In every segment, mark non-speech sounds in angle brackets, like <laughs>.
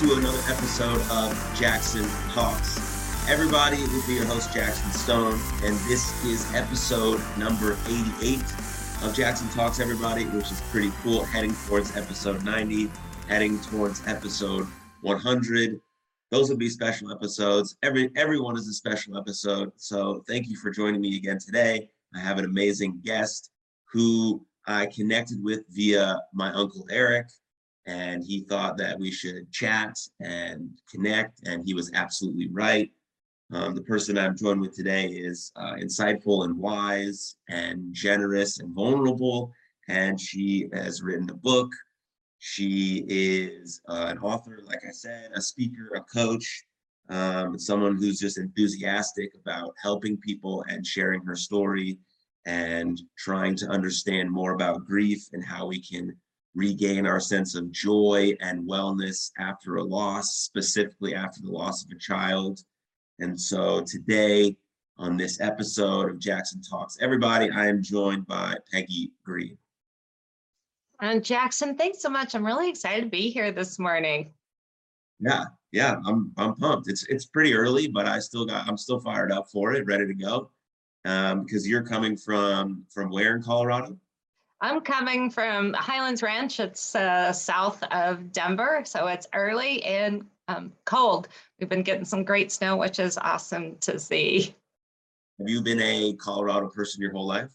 To another episode of Jackson Talks. Everybody, this is your host, Jackson Stone, and this is episode number 88 of Jackson Talks, everybody, which is pretty cool. Heading towards episode 90, heading towards episode 100. Those will be special episodes. Every everyone is a special episode. So thank you for joining me again today. I have an amazing guest who I connected with via my uncle Eric and he thought that we should chat and connect, and he was absolutely right. Um, the person I'm joined with today is uh, insightful and wise and generous and vulnerable, and she has written a book. She is uh, an author, like I said, a speaker, a coach, um, someone who's just enthusiastic about helping people and sharing her story and trying to understand more about grief and how we can regain our sense of joy and wellness after a loss, specifically after the loss of a child. And so today, on this episode of Jackson Talks, everybody, I am joined by Peggy Green. And Jackson, thanks so much. I'm really excited to be here this morning. Yeah, yeah, I'm I'm pumped. It's it's pretty early, but I still got I'm still fired up for it, ready to go. Um, because you're coming from from where in Colorado? I'm coming from Highlands Ranch. It's uh, south of Denver, so it's early and um, cold. We've been getting some great snow, which is awesome to see. Have you been a Colorado person your whole life?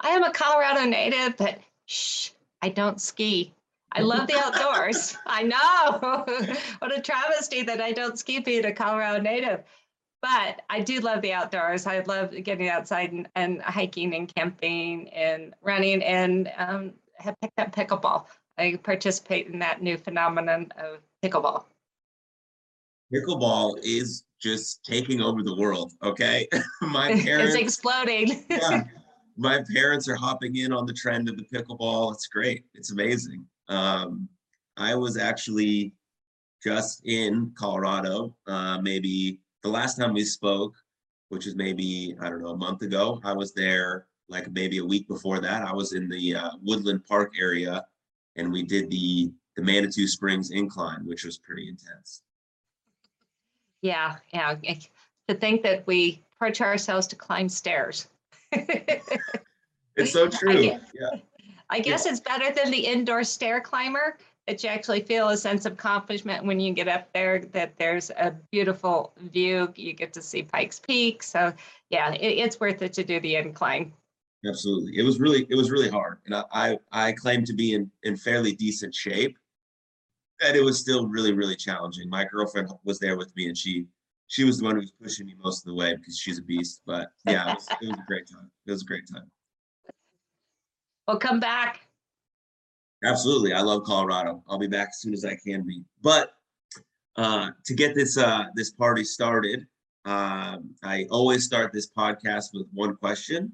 I am a Colorado native, but shh, I don't ski. I love the outdoors. <laughs> I know. <laughs> what a travesty that I don't ski being a Colorado native but I do love the outdoors. I love getting outside and, and hiking and camping and running and um, have picked up pickleball. I participate in that new phenomenon of pickleball. Pickleball is just taking over the world. Okay, <laughs> my <laughs> parents it's exploding. <laughs> yeah, my parents are hopping in on the trend of the pickleball. It's great. It's amazing. Um, I was actually just in Colorado, uh, maybe the last time we spoke, which is maybe, I don't know, a month ago, I was there like maybe a week before that. I was in the uh, Woodland Park area and we did the the Manitou Springs incline, which was pretty intense. Yeah, yeah. To think that we approach ourselves to climb stairs. it's so true. I guess, yeah. I guess yeah. it's better than the indoor stair climber that you actually feel a sense of accomplishment when you get up there that there's a beautiful view. You get to see pikes peak. So yeah it, it's worth it to do the incline. Absolutely. It was really it was really hard. And i i, I claim to be in in fairly decent shape. And it was still really really challenging. My girlfriend was there with me and she she was the one who was pushing me most of the way because she's a beast. But yeah it was, it was a great time. It was a great time. Well come back Absolutely. I love Colorado. I'll be back as soon as I can be. But uh, to get this uh, this party started, um, I always start this podcast with one question.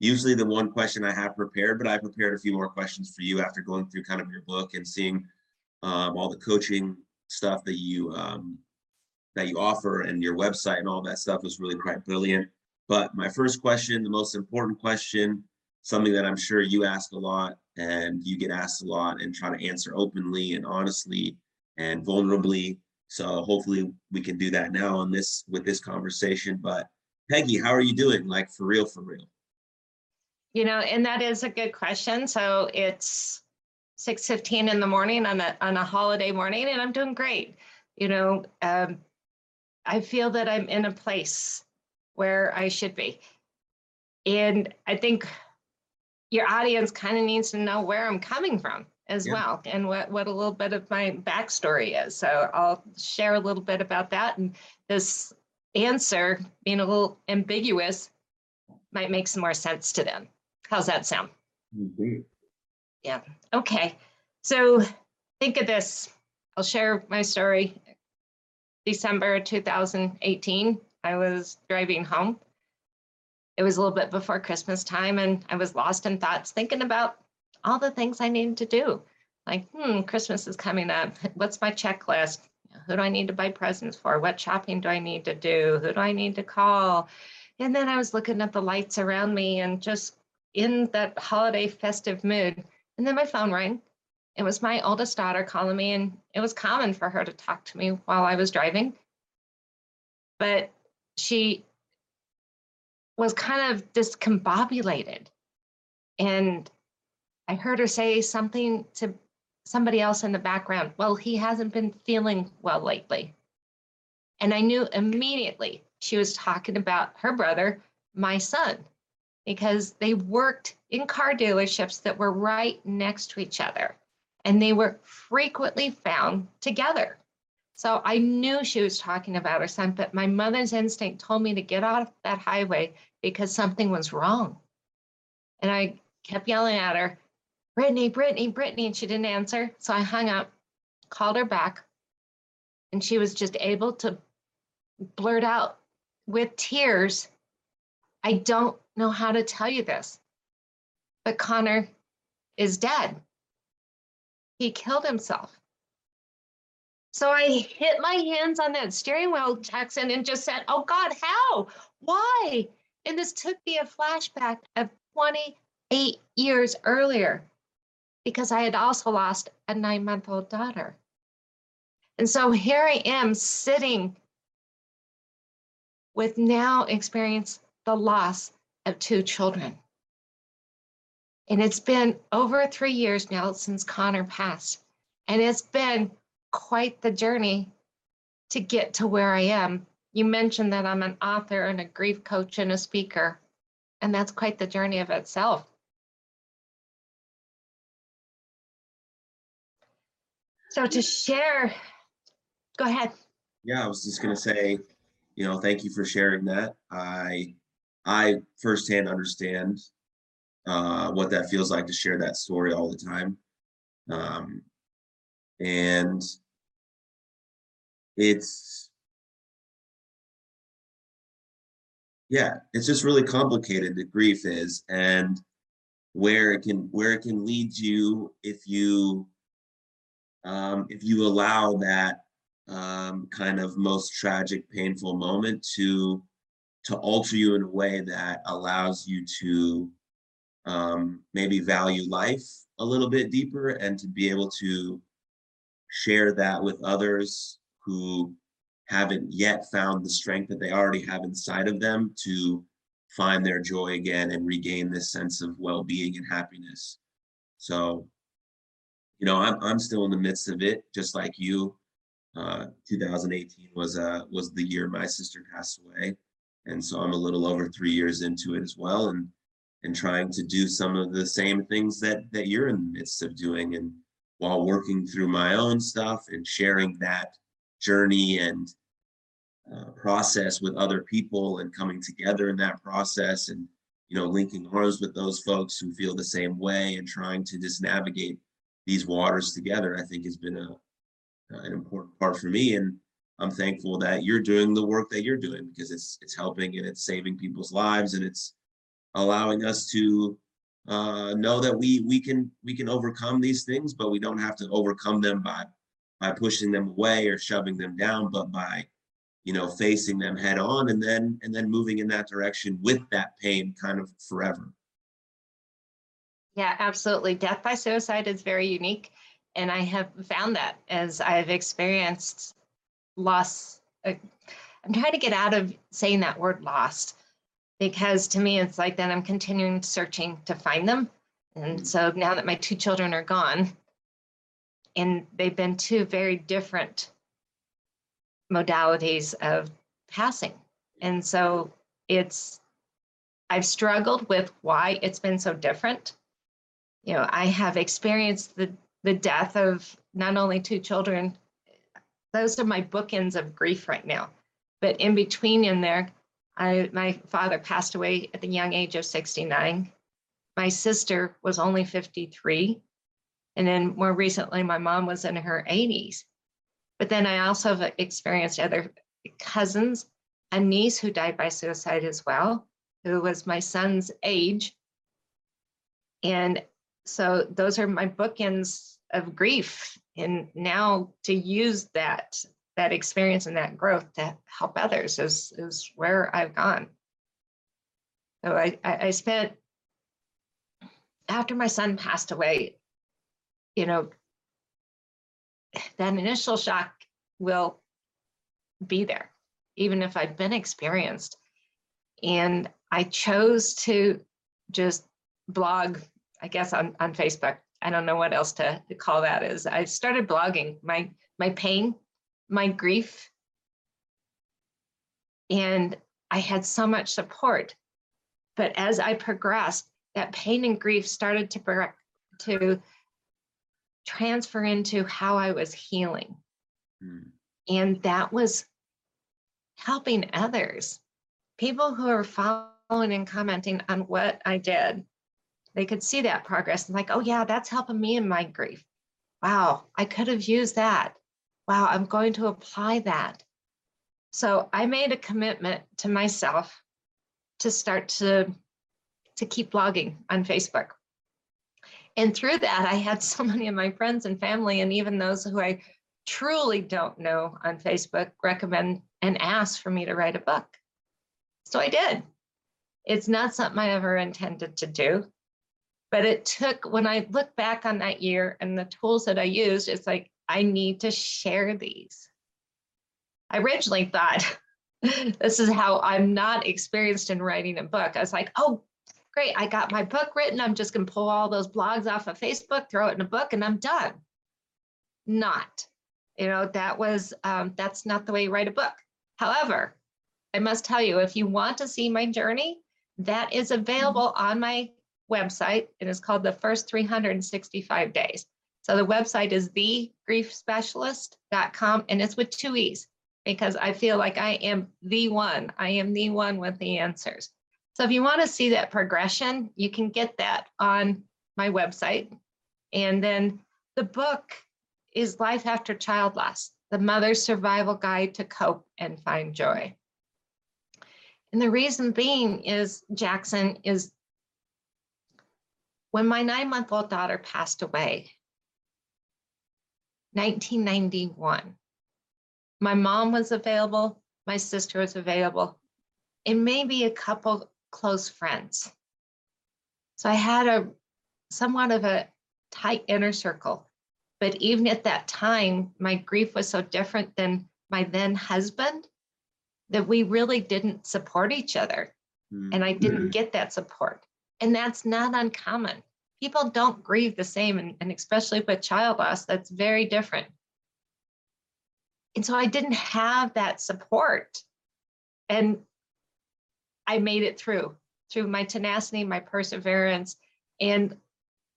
Usually the one question I have prepared, but I prepared a few more questions for you after going through kind of your book and seeing um, all the coaching stuff that you um, that you offer and your website and all that stuff was really quite brilliant. But my first question, the most important question, something that I'm sure you ask a lot and you get asked a lot and try to answer openly and honestly and vulnerably. So hopefully we can do that now on this with this conversation. But Peggy, how are you doing? Like for real, for real. You know, and that is a good question. So it's 6:15 in the morning on a on a holiday morning, and I'm doing great. You know, um, I feel that I'm in a place where I should be. And I think your audience kind of needs to know where I'm coming from as yeah. well and what, what a little bit of my backstory is. So I'll share a little bit about that. And this answer being a little ambiguous might make some more sense to them. How's that sound? Mm-hmm. Yeah. Okay. So think of this. I'll share my story. December 2018, I was driving home it was a little bit before Christmas time, and I was lost in thoughts thinking about all the things I needed to do. Like, hmm, Christmas is coming up. What's my checklist? Who do I need to buy presents for? What shopping do I need to do? Who do I need to call? And then I was looking at the lights around me and just in that holiday festive mood. And then my phone rang it was my oldest daughter calling me, and it was common for her to talk to me while I was driving. But she was kind of discombobulated. And I heard her say something to somebody else in the background. Well, he hasn't been feeling well lately. And I knew immediately she was talking about her brother, my son, because they worked in car dealerships that were right next to each other and they were frequently found together. So I knew she was talking about her son, but my mother's instinct told me to get off that highway because something was wrong. And I kept yelling at her, Brittany, Brittany, Brittany, and she didn't answer. So I hung up, called her back, and she was just able to blurt out with tears, I don't know how to tell you this, but Connor is dead. He killed himself. So I hit my hands on that steering wheel, Jackson, and just said, Oh God, how? Why? And this took me a flashback of 28 years earlier because I had also lost a nine month old daughter. And so here I am sitting with now experience the loss of two children. And it's been over three years now since Connor passed. And it's been quite the journey to get to where I am. You mentioned that I'm an author and a grief coach and a speaker, and that's quite the journey of itself. So to share, go ahead. Yeah, I was just going to say, you know, thank you for sharing that. I I firsthand understand uh, what that feels like to share that story all the time. Um, and it's yeah it's just really complicated the grief is and where it can where it can lead you if you um, if you allow that um, kind of most tragic painful moment to to alter you in a way that allows you to um, maybe value life a little bit deeper and to be able to share that with others who haven't yet found the strength that they already have inside of them to find their joy again and regain this sense of well-being and happiness. So, you know, I'm I'm still in the midst of it, just like you. Uh, 2018 was uh was the year my sister passed away, and so I'm a little over three years into it as well, and and trying to do some of the same things that that you're in the midst of doing, and while working through my own stuff and sharing that journey and uh, process with other people and coming together in that process and you know linking arms with those folks who feel the same way and trying to just navigate these waters together i think has been a an important part for me. And i'm thankful that you're doing the work that you're doing because it's it's helping and it's saving people's lives and it's allowing us to uh, know that we we can we can overcome these things but we don't have to overcome them by by pushing them away or shoving them down, but by you know facing them head on and then and then moving in that direction with that pain kind of forever. Yeah, absolutely. Death by suicide is very unique. And I have found that as I've experienced loss. Uh, I'm trying to get out of saying that word lost because to me, it's like then I'm continuing searching to find them. And mm. so now that my two children are gone, and they've been two very different modalities of passing. And so it's, I've struggled with why it's been so different. You know, I have experienced the, the death of not only two children, those are my bookends of grief right now. But in between in there, I, my father passed away at the young age of 69. My sister was only 53. And then more recently, my mom was in her 80s. But then I also have experienced other cousins, a niece who died by suicide as well, who was my son's age. And so those are my bookends of grief. And now to use that that experience and that growth to help others is, is where I've gone. So I, I, spent after my son passed away, you know, that initial shock will be there, even if I've been experienced. And I chose to just blog, I guess on, on Facebook. I don't know what else to call that is. I started blogging my my pain, my grief. And I had so much support. But as I progressed, that pain and grief started to, to transfer into how I was healing. Mm. And that was helping others. People who are following and commenting on what I did, they could see that progress and like, oh yeah, that's helping me in my grief. Wow, I could have used that. Wow, I'm going to apply that. So I made a commitment to myself to start to, to keep blogging on Facebook. And through that, I had <laughs> so many of my friends and family, and even those who I truly don't know on Facebook, recommend and ask for me to write a book. So I did. It's not something I ever intended to do. But it took, when I look back on that year and the tools that I used, it's like, I need to share these. I originally thought <laughs> this is how I'm not experienced in writing a book. I was like, oh, great, I got my book written. I'm just going to pull all those blogs off of Facebook, throw it in a book, and I'm done. Not, you know, that was, um, that's not the way you write a book. However, I must tell you, if you want to see my journey, that is available on my website. And It is called the first 365 days. So the website is thegriefspecialist.com and it's with two E's because I feel like I am the one. I am the one with the answers. So if you want to see that progression, you can get that on my website. And then the book is Life After Child Loss, the Mother's Survival Guide to Cope and Find Joy. And the reason being is Jackson is when my nine month old daughter passed away, 1991, my mom was available, my sister was available, and maybe a couple close friends. So I had a somewhat of a tight inner circle. But even at that time, my grief was so different than my then husband that we really didn't support each other. Mm. And I didn't get that support. And that's not uncommon. People don't grieve the same, and, and especially with child loss, that's very different. And so I didn't have that support. And I made it through, through my tenacity, my perseverance, and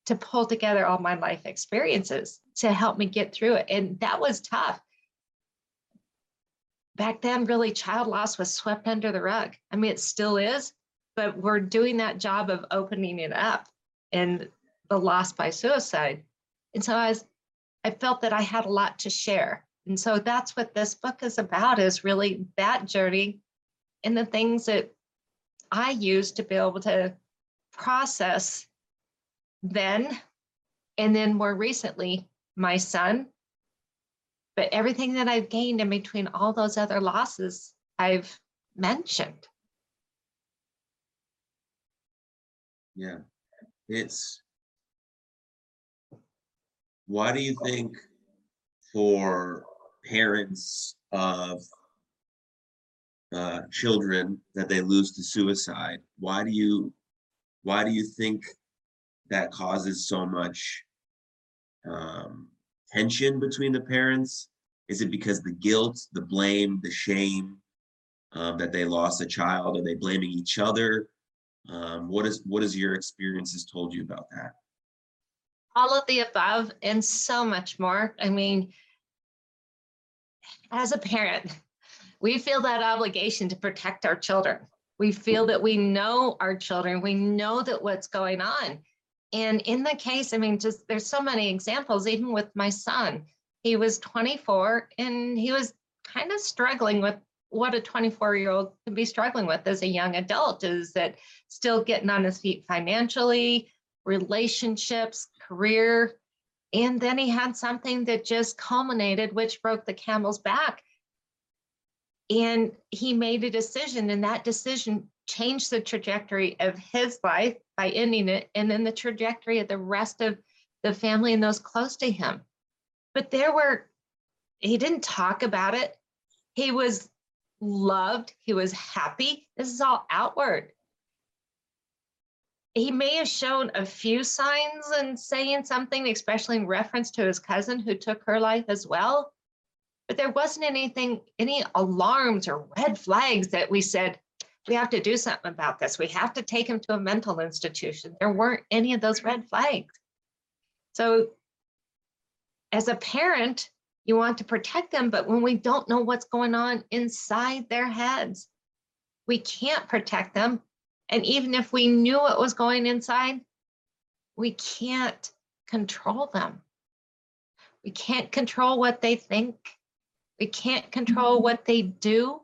to pull together all my life experiences to help me get through it. And that was tough. Back then, really, child loss was swept under the rug. I mean, it still is, but we're doing that job of opening it up and the loss by suicide. And so I was, I felt that I had a lot to share. And so that's what this book is about is really that journey and the things that I use to be able to process then and then more recently my son but everything that i've gained in between all those other losses i've mentioned Yeah. It's why do you think for parents of uh, children that they lose to suicide, why do you why do you think that causes so much um, tension between the parents? Is it because the guilt, the blame, the shame um, that they lost a child? Are they blaming each other? Um, what is what has your experiences told you about that? all of the above and so much more. I mean as a parent we feel that obligation to protect our children. We feel that we know our children. We know that what's going on. And in the case i mean just there's so many examples even with my son. He was 24 and he was kind of struggling with what a 24 year old can be struggling with as a young adult is that still getting on his feet financially relationships career. And then he had something that just culminated which broke the camel's back. And he made a decision and that decision changed the trajectory of his life by ending it and then the trajectory of the rest of the family and those close to him. But there were, he didn't talk about it. He was loved, he was happy. This is all outward. He may have shown a few signs and saying something, especially in reference to his cousin who took her life as well. But there wasn't anything, any alarms or red flags that we said, we have to do something about this. We have to take him to a mental institution. There weren't any of those red flags. So as a parent, you want to protect them, but when we don't know what's going on inside their heads, we can't protect them. And even if we knew what was going inside, we can't control them. We can't control what they think. We can't control mm-hmm. what they do.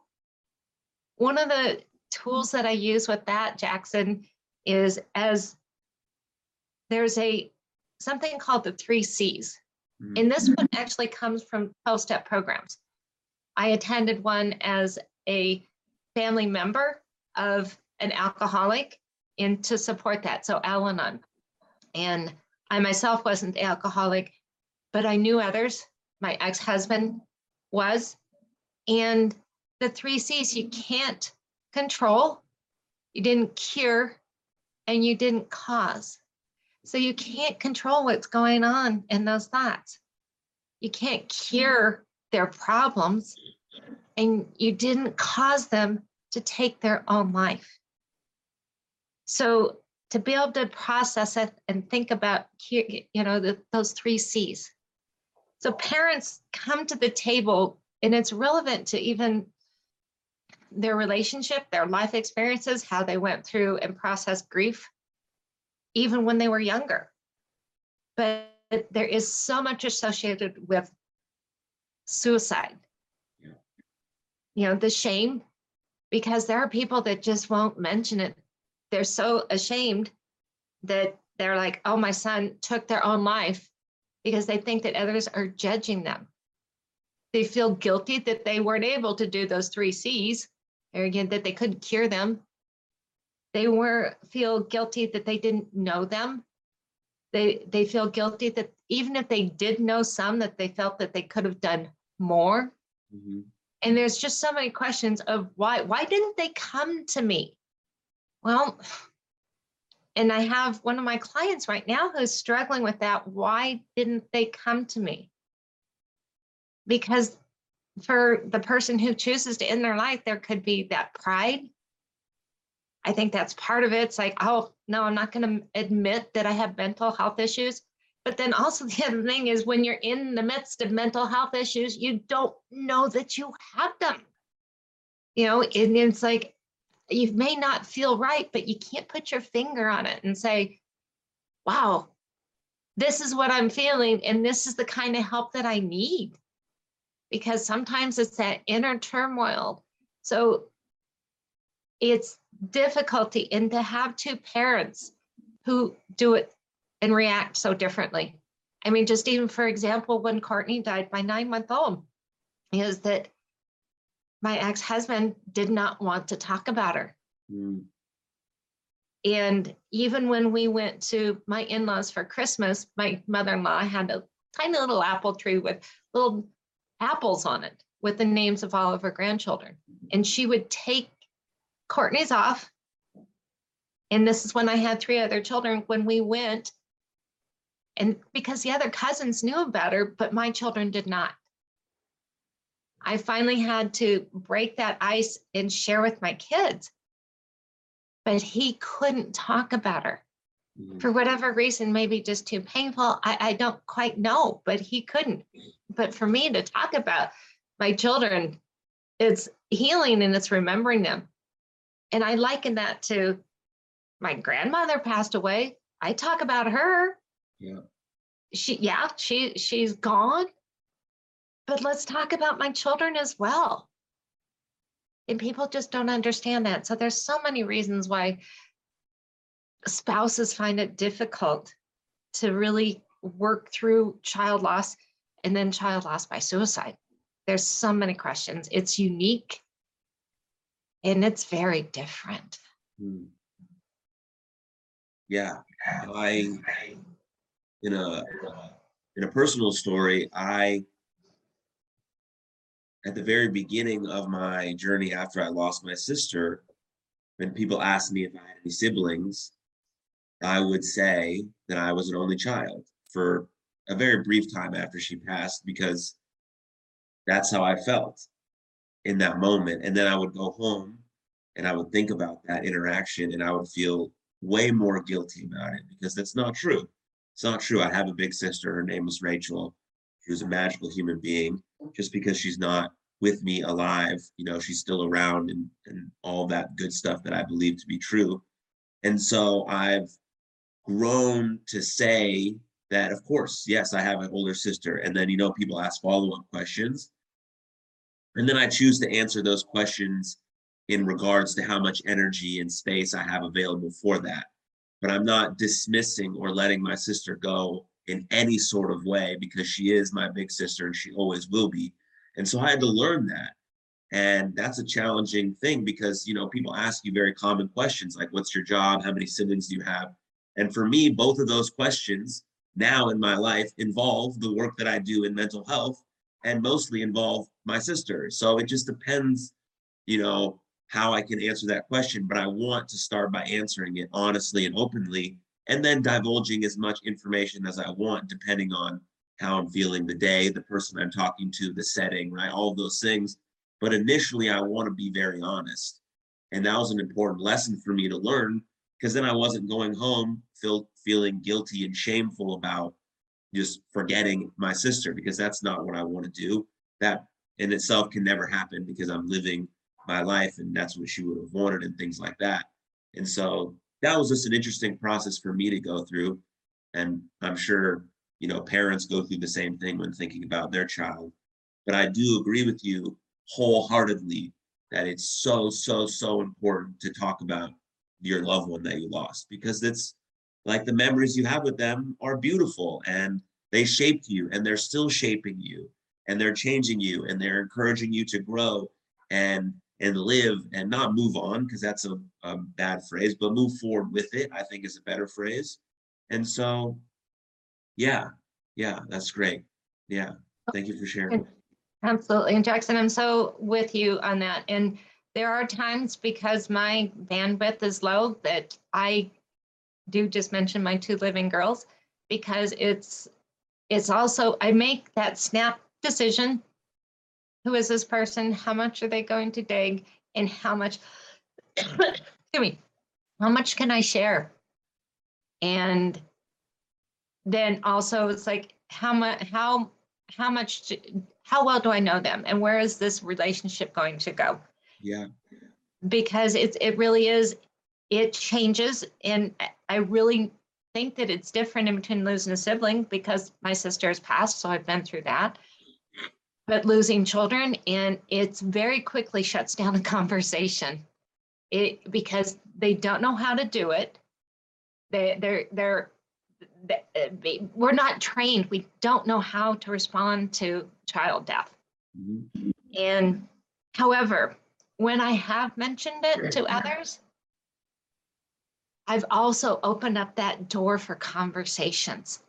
One of the tools that I use with that, Jackson, is as there's a something called the three C's. Mhm. And this one actually comes from 12 step programs. I attended one as a family member of an alcoholic and to support that. So Al Anon. And I myself wasn't alcoholic, but I knew others. My ex husband was. And the three C's you can't control, you didn't cure, and you didn't cause. So you can't control what's going on in those thoughts. You can't cure their problems, and you didn't cause them to take their own life. So to be able to process it and think about, you know, the, those three C's. So parents come to the table, and it's relevant to even their relationship, their life experiences, how they went through and processed grief, even when they were younger. But there is so much associated with suicide. Yeah. You know, the shame, because there are people that just won't mention it. They're so ashamed that they're like, oh, my son took their own life because they think that others are judging them. They feel guilty that they weren't able to do those three C's, or again, that they couldn't cure them. They were feel guilty that they didn't know them. They they feel guilty that even if they did know some, that they felt that they could have done more. Mhm. And there's just so many questions of why why didn't they come to me? Well, and I have one of my clients right now who's struggling with that. Why didn't they come to me? Because for the person who chooses to end their life, there could be that pride. I think that's part of it. It's like, oh, no, I'm not going to admit that I have mental health issues. But then also <laughs> the other thing is when you're in the midst of mental health issues, you don't know that you have them. You know, and it's like you may not feel right, but you can't put your finger on it and say, wow, this is what I'm feeling, and this is the kind of help that I need. Because sometimes it's that inner turmoil. So it's difficulty and to have two parents who do it and react so differently. I mean, just even for example, when Courtney died, my nine month old, is that my ex husband did not want to talk about her. Mm. And even when we went to my in laws for Christmas, my mother in law had a tiny little apple tree with little apples on it with the names of all of her grandchildren. And she would take Courtney's off. And this is when I had three other children when we went. And because the other cousins knew about her, but my children did not. I finally had to break that ice and share with my kids. But he couldn't talk about her Mhm. for whatever reason, maybe just too painful. I, I don't quite know, but he couldn't. But for me to talk about my children, it's healing and it's remembering them. And I liken that to my grandmother passed away. I talk about her. Yeah. She, yeah, she she's gone. But let's talk about my children as well. And people just don't understand that. So there's so many reasons why spouses find it difficult to really work through child loss and then child loss by suicide. There's so many questions. It's unique and it's very different. Mm. Yeah, I in a in a personal story, I, at the very beginning of my journey after I lost my sister, when people asked me if I had any siblings, I would say that I was an only child for a very brief time after she passed because that's how I felt in that moment. And then I would go home and I would think about that interaction and I would feel way more guilty about it because that's not true. It's not true. I have a big sister. Her name was Rachel. She was a magical human being. Just because she's not with me alive, you know, she's still around and, and all that good stuff that I believe to be true. And so I've grown to say that, of course, yes, I have an older sister. And then, you know, people ask follow up questions. And then I choose to answer those questions in regards to how much energy and space I have available for that. But I'm not dismissing or letting my sister go in any sort of way because she is my big sister and she always will be. And so I had to learn that. And that's a challenging thing because, you know, people ask you very common questions like, what's your job? How many siblings do you have? And for me, both of those questions now in my life involve the work that I do in mental health and mostly involve my sister. So it just depends, you know, how I can answer that question, but I want to start by answering it honestly and openly, and then divulging as much information as I want, depending on how I'm feeling the day, the person I'm talking to, the setting, right? All those things. But initially, I want to be very honest. And that was an important lesson for me to learn because then I wasn't going home feel, feeling guilty and shameful about just forgetting my sister because that's not what I want to do. That in itself can never happen because I'm living my life and that's what she would have wanted and things like that. And so that was just an interesting process for me to go through. And I'm sure, you know, parents go through the same thing when thinking about their child. But I do agree with you wholeheartedly that it's so, so, so important to talk about your loved one that you lost because it's like the memories you have with them are beautiful and they shaped you and they're still shaping you and they're changing you and they're encouraging you to grow and and live and not move on because that's a, a bad phrase, but move forward with it, I think is a better phrase. And so, yeah, yeah, that's great. Yeah, thank you for sharing. Absolutely. And Jackson, I'm so with you on that. And there are times because my bandwidth is low that I do just mention my two living girls because it's it's also I make that snap decision who is this person? How much are they going to dig? And how much, <coughs> excuse me, how much can I share? And then also it's like, how much, how, how much, how well do I know them? And where is this relationship going to go? Yeah. Because it's, it really is, it changes. And I really think that it's different in between losing a sibling because my sister has passed. So I've been through that but losing children and it's very quickly shuts down a <laughs> conversation. It because they don't know how to do it. They they're they're they, we're not trained. We don't know how to respond to child death. Mm-hmm. and however when i have mentioned it to others i've also opened up that door for conversations.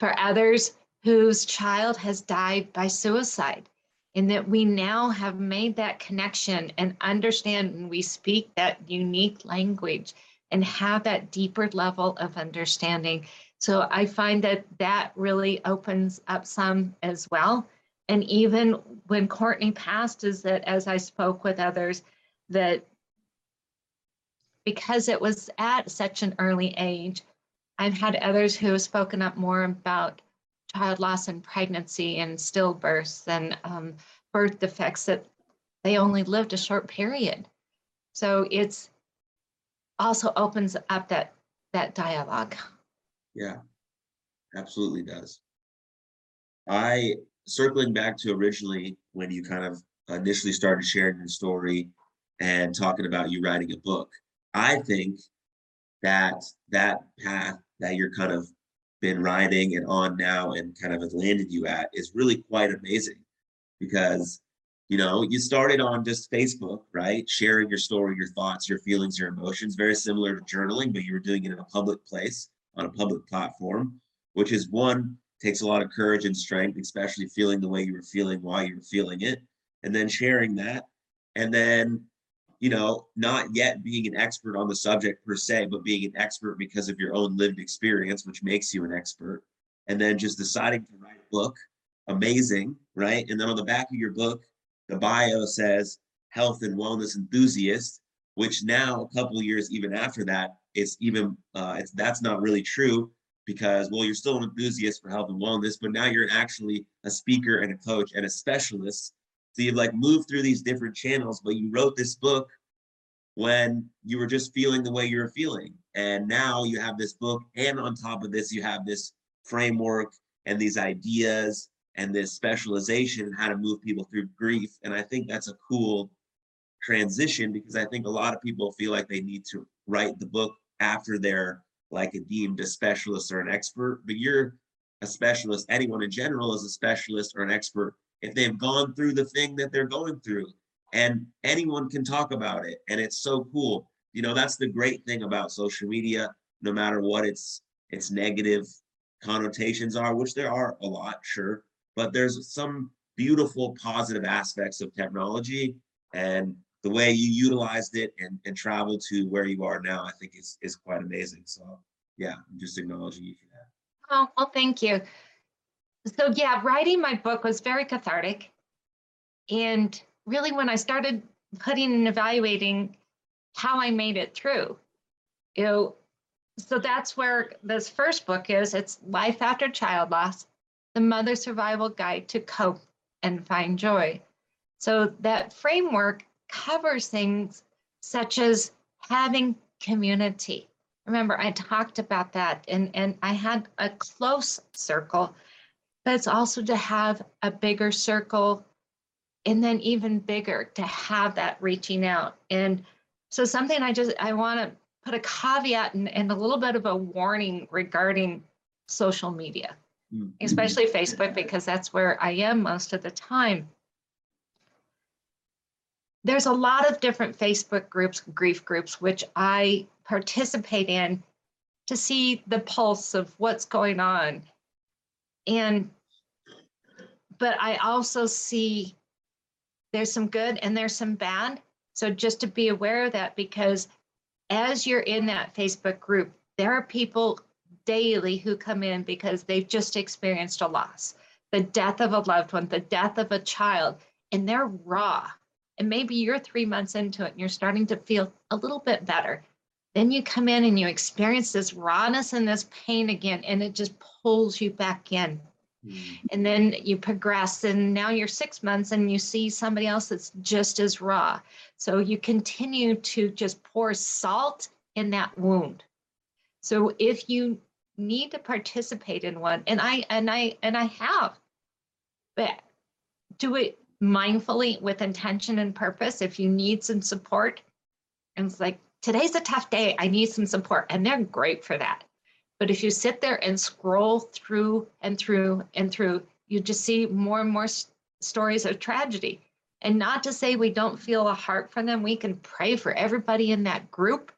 For others whose child has died by suicide. And that we now have made that connection and understand and we speak that unique language and have that deeper level of understanding. So I find that that really opens up some as well. And even when Courtney passed, is that as I spoke with others, that because it was at such an early age, I've had others who have spoken up more about child loss and pregnancy and stillbirths and um, birth defects that they only lived a short period. So it's also opens up that that dialogue. Yeah, absolutely does. I circling back to originally when you kind of initially started sharing your story and talking about you writing a book. I think that that path that you're kind of been riding and on now and kind of has landed you at is really quite amazing because you know you started on just facebook right sharing your story your thoughts your feelings your emotions very similar to journaling but you were doing it in a public place on a public platform which is one takes a lot of courage and strength, especially feeling the way you were feeling while you were feeling it, and then sharing that. And then, you know, not yet being an expert on the subject per se, but being an expert because of your own lived experience, which makes you an expert. And then just deciding to write a book, amazing, right? And then on the back of your book, the bio says health and wellness enthusiast, which now a couple years even after that, it's even uh, it's that's not really true because well you're still an enthusiast for health and wellness but now you're actually a speaker and a coach and a specialist so you've like moved through these different channels but you wrote this book when you were just feeling the way you were feeling. And now you have this book and on top of this you have this framework and these ideas and this specialization in how to move people through grief. And i think that's a cool transition because i think a lot of people feel like they need to write the book after they're like a deemed a specialist or an expert, but you're a specialist. Anyone in general is a specialist or an expert if they've gone through the thing that they're going through. And anyone can talk about it. And it's so cool. You know, that's the great thing about social media, no matter what its its negative connotations are, which there are a lot, sure. But there's some beautiful positive aspects of technology. And the way you utilized it and, and traveled to where you are now, I think is is quite amazing. So yeah, I'm just acknowledging you for that. Oh, well, thank you. So yeah, writing my book was very cathartic. And really when I started putting and evaluating how I made it through, you know, so that's where this first book is. It's Life After Child Loss, the Mother Survival Guide to Cope and Find Joy. So that framework covers things such as having community. Remember, I talked about that and, and I had a close circle, but it's also to have a bigger circle and then even bigger to have that reaching out. And so something I just, I want to put a caveat and, and a little bit of a warning regarding social media, mm-hmm. especially Facebook, because that's where I am most of the time there's a lot of different Facebook groups, grief groups, which I participate in to see the pulse of what's going on. And, but I also see there's some good and there's some bad. So just to be aware of that, because as you're in that Facebook group, there are people daily who come in because they've just experienced a loss, the death of a loved one, the death of a child, and they're raw and maybe you're three months into it and you're starting to feel a little bit better. Then you come in and you experience this rawness and this pain again, and it just pulls you back in. Mm. And then you progress, and now you're six months and you see somebody else that's just as raw. So you continue to just pour salt in that wound. So if you need to participate in one, and I and I and I have, but do it mindfully with intention and purpose if you need some support. And it's like, today's a tough day. I need some support. And they're great for that. But if you sit there and scroll through and through and through, you just see more and more stories of tragedy. And not to say we don't feel a heart for them, we can pray for everybody in that group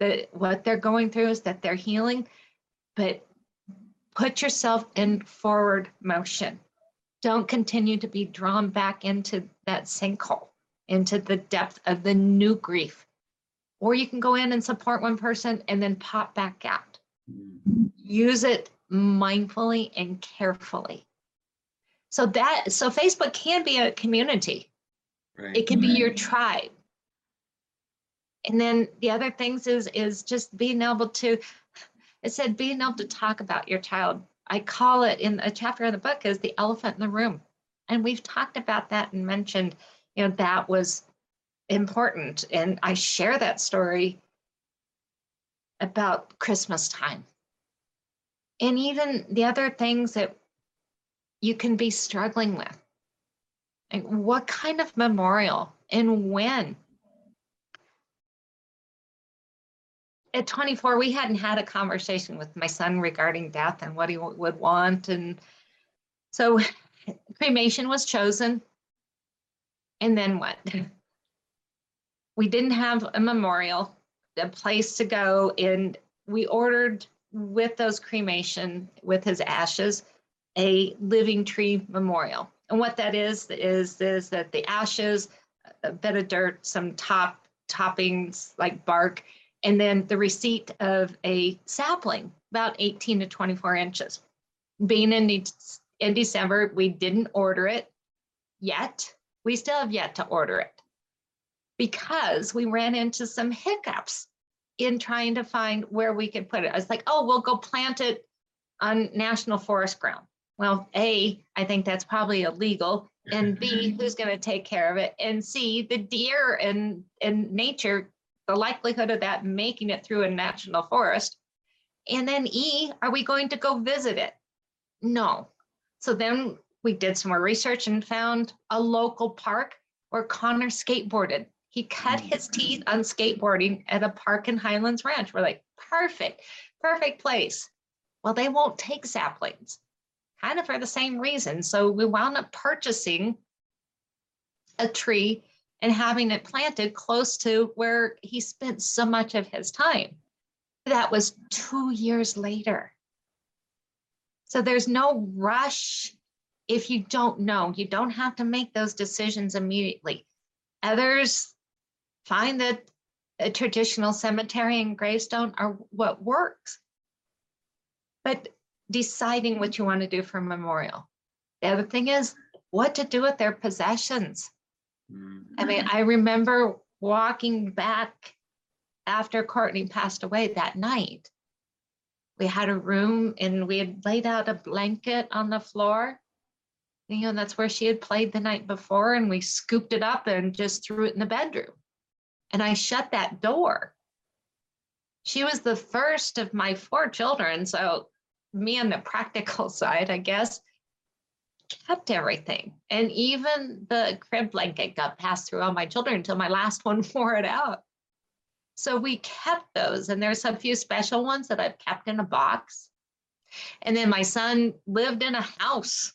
that what they're going through is that they're healing. But put yourself in forward motion don't continue to be drawn back into that sinkhole, into the depth of the new grief. Or you can go in and support one person and then pop back out. Hmm. Use it mindfully and carefully. So that so Facebook can be a community. Right. It can be your tribe. And then the other things is is just being able to it said being able to talk about your child I call it in a chapter of the book is the elephant in the room. And we've talked about that and mentioned, you know, that was important. And I share that story about Christmas time. And even the other things that you can be struggling with. Like what kind of memorial and when? at 24, we hadn't had a conversation with my son regarding death and what he would want. And so <laughs> cremation was chosen. And then what? <laughs> we didn't have a memorial, a place to go. And we ordered with those cremation, with his ashes, a living tree memorial. And what that is, is, is that the ashes, a bit of dirt, some top toppings like bark, and then the receipt of a sapling about 18 to 24 inches. Being in, in December, we didn't order it yet. We still have yet to order it because we ran into some hiccups in trying to find where we could put it. I was like, oh, we'll go plant it on national forest ground. Well, A, I think that's probably illegal. And B, <laughs> who's going to take care of it? And C, the deer and, and nature, the likelihood of that making it through a national forest. And then E, are we going to go visit it? No. So then we did some more research and found a local park where Connor skateboarded. He cut mm. his teeth on skateboarding at a park in Highlands Ranch. We're like, perfect, perfect place. Well, they won't take saplings, kind of for the same reason. So we wound up purchasing a tree and having it planted close to where he spent so much of his time. That was two years later. So there's no rush if you don't know. You don't have to make those decisions immediately. Others find that a traditional cemetery and gravestone are what works. But deciding what you want to do for memorial. The other thing is what to do with their possessions. Mm. I mean, I remember walking back after Courtney passed away that night. We had a room and we had laid out a blanket on the floor. You know, that's where she had played the night before, and we scooped it up and just threw it in the bedroom. And I shut that door. She was the first of my four children. So, me on the <laughs> practical side, I guess, kept everything. And even the crib blanket got passed through all my children until my last one <laughs> wore it out. So we kept those, and there's a few special ones that I've kept in a box. And then my son lived in a house,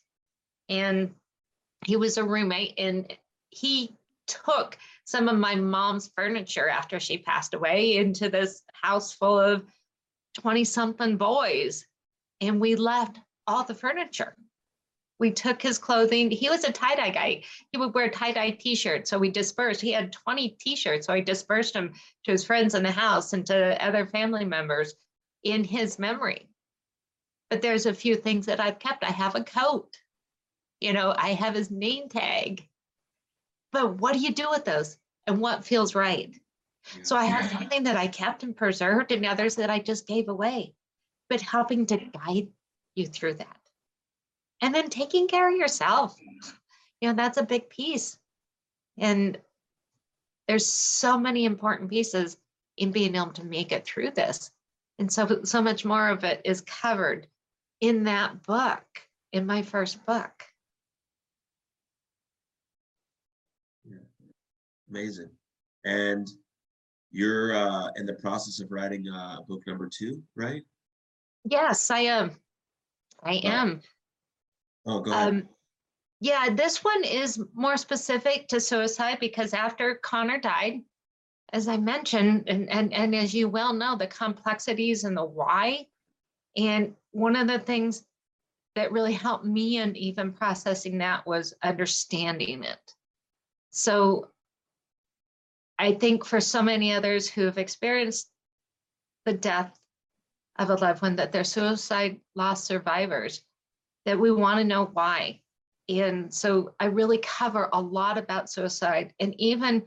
and he was a roommate, and he took some of my mom's furniture after she passed away into this house full of 20 something boys. And we left all the furniture. We took his clothing. He was a tie dye guy. He would wear tie dye t shirts. So we dispersed. He had 20 t shirts. So I dispersed them to his friends in the house and to other family members in his memory. But there's a few things that I've kept. I have a coat. You know, I have his name tag. But what do you do with those? And what feels right? So I have something that I kept and preserved and others that I just gave away, but helping to guide you through that. And then taking care of yourself. You know, that's a big piece. And there's so many important pieces in being able to make it through this. And so so much more of it is covered in that book, in my first book. Amazing. And you're uh, in the process of writing uh, book number two, right? Yes, I am. I am. Oh, go ahead. Um, yeah, this one is more specific to suicide because after Connor died, as I mentioned, and, and, and as you well know, the complexities and the why. And one of the things that really helped me in even processing that was understanding it. So I think for so many others who have experienced the death of a loved one, that they're suicide loss survivors, that we want to know why. And so I really cover a lot about suicide and even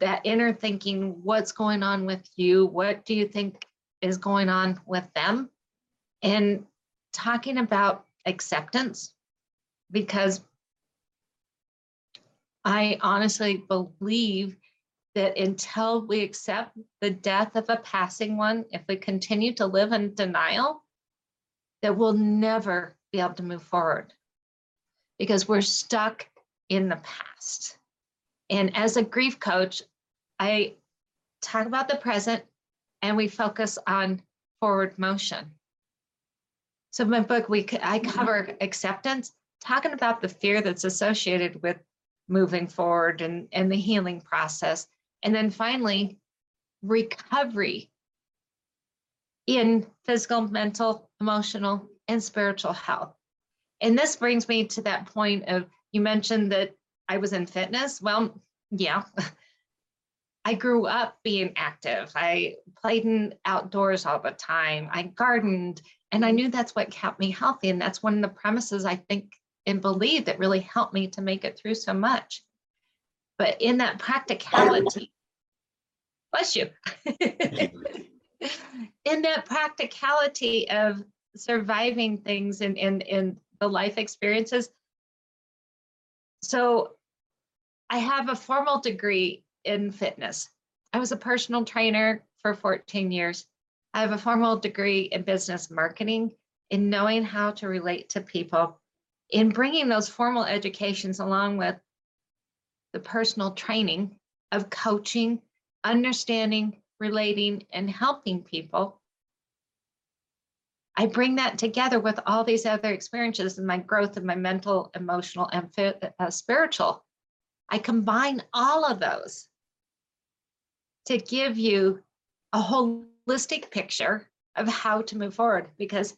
that inner thinking what's going on with you? What do you think is going on with them? And talking about acceptance, because I honestly believe that until we accept the death of a passing one, if we continue to live in denial, that we'll never be able to move forward because we're stuck in the past. And as a grief coach, I talk about the present and we focus on forward motion. So my book, we I cover acceptance, talking about the fear that's associated with moving forward and, and the healing process. And then finally, recovery in physical, mental, emotional, and spiritual health. And this brings me to that point of you mentioned that I was in fitness. Well, yeah. <laughs> I grew up being active. I played in outdoors all the time. I gardened, and I knew that's what kept me healthy. And that's one of the premises I think and believe that really helped me to make it through so much. But in that practicality, bless you. <laughs> in that practicality of surviving things in, in, in the life experiences. So I have a formal degree in fitness. I was a personal trainer for 14 years. I have a formal degree in business marketing, in knowing how to relate to people, in bringing those formal educations along with the personal training of coaching, understanding, relating, and helping people. I bring that together with all these other experiences and my growth of my mental, emotional, and uh, spiritual. I combine all of those to give you a holistic picture of how to move forward because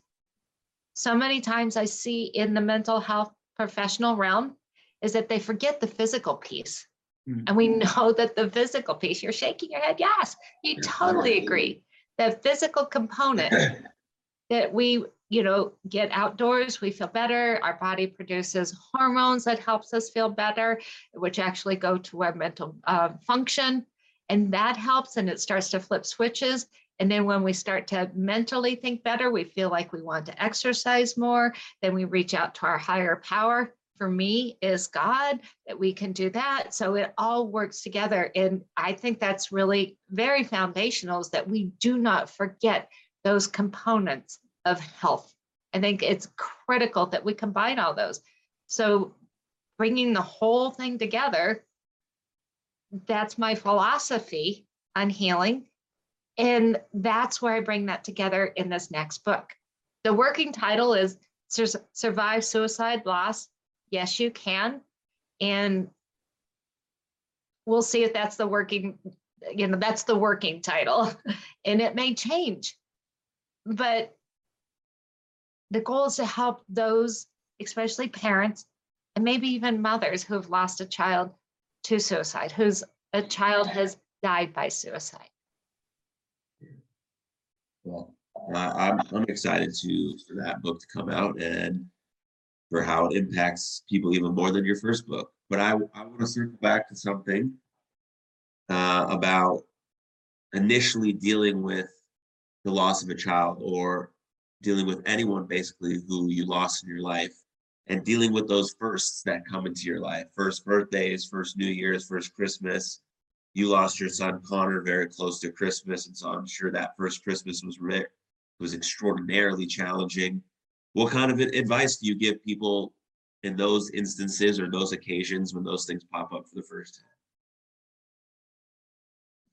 so many times I see in the mental health professional realm is that they forget the physical piece. Mm-hmm. And we know that the physical piece, you're shaking your head, yes, you totally agree. The physical component <clears throat> that we, you know, get outdoors, we feel better. Our body produces hormones that helps us feel better, which actually go to our mental uh, function. And that helps and it starts to flip switches. And then when we start to mentally think better, we feel like we want to exercise more. Then we reach out to our higher power for me is God, that we can do that. So it all works together. And I think that's really very foundational is that we do not forget those components of health. I think it's critical that we combine all those. So bringing the whole thing together, that's my philosophy on healing. And that's where I bring that together in this next book. The working title is Survive Suicide Loss yes, you can. And we'll see if that's the working, you know, that's the working title. <laughs> and it may change. But the goal is to help those, especially parents, and maybe even mothers who have lost a child to suicide, whose a child has died by suicide. Well, uh, I'm, I'm excited to for that book to come out and for how it impacts people even more than your first book. But I, I want to circle back to something uh, about initially dealing with the loss of a child or dealing with anyone basically who you lost in your life and dealing with those firsts that come into your life first birthdays, first New Year's, first Christmas. You lost your son Connor very close to Christmas, and so I'm sure that first Christmas was was extraordinarily challenging what kind of advice do you give people in those instances or those occasions when those things pop up for the first time?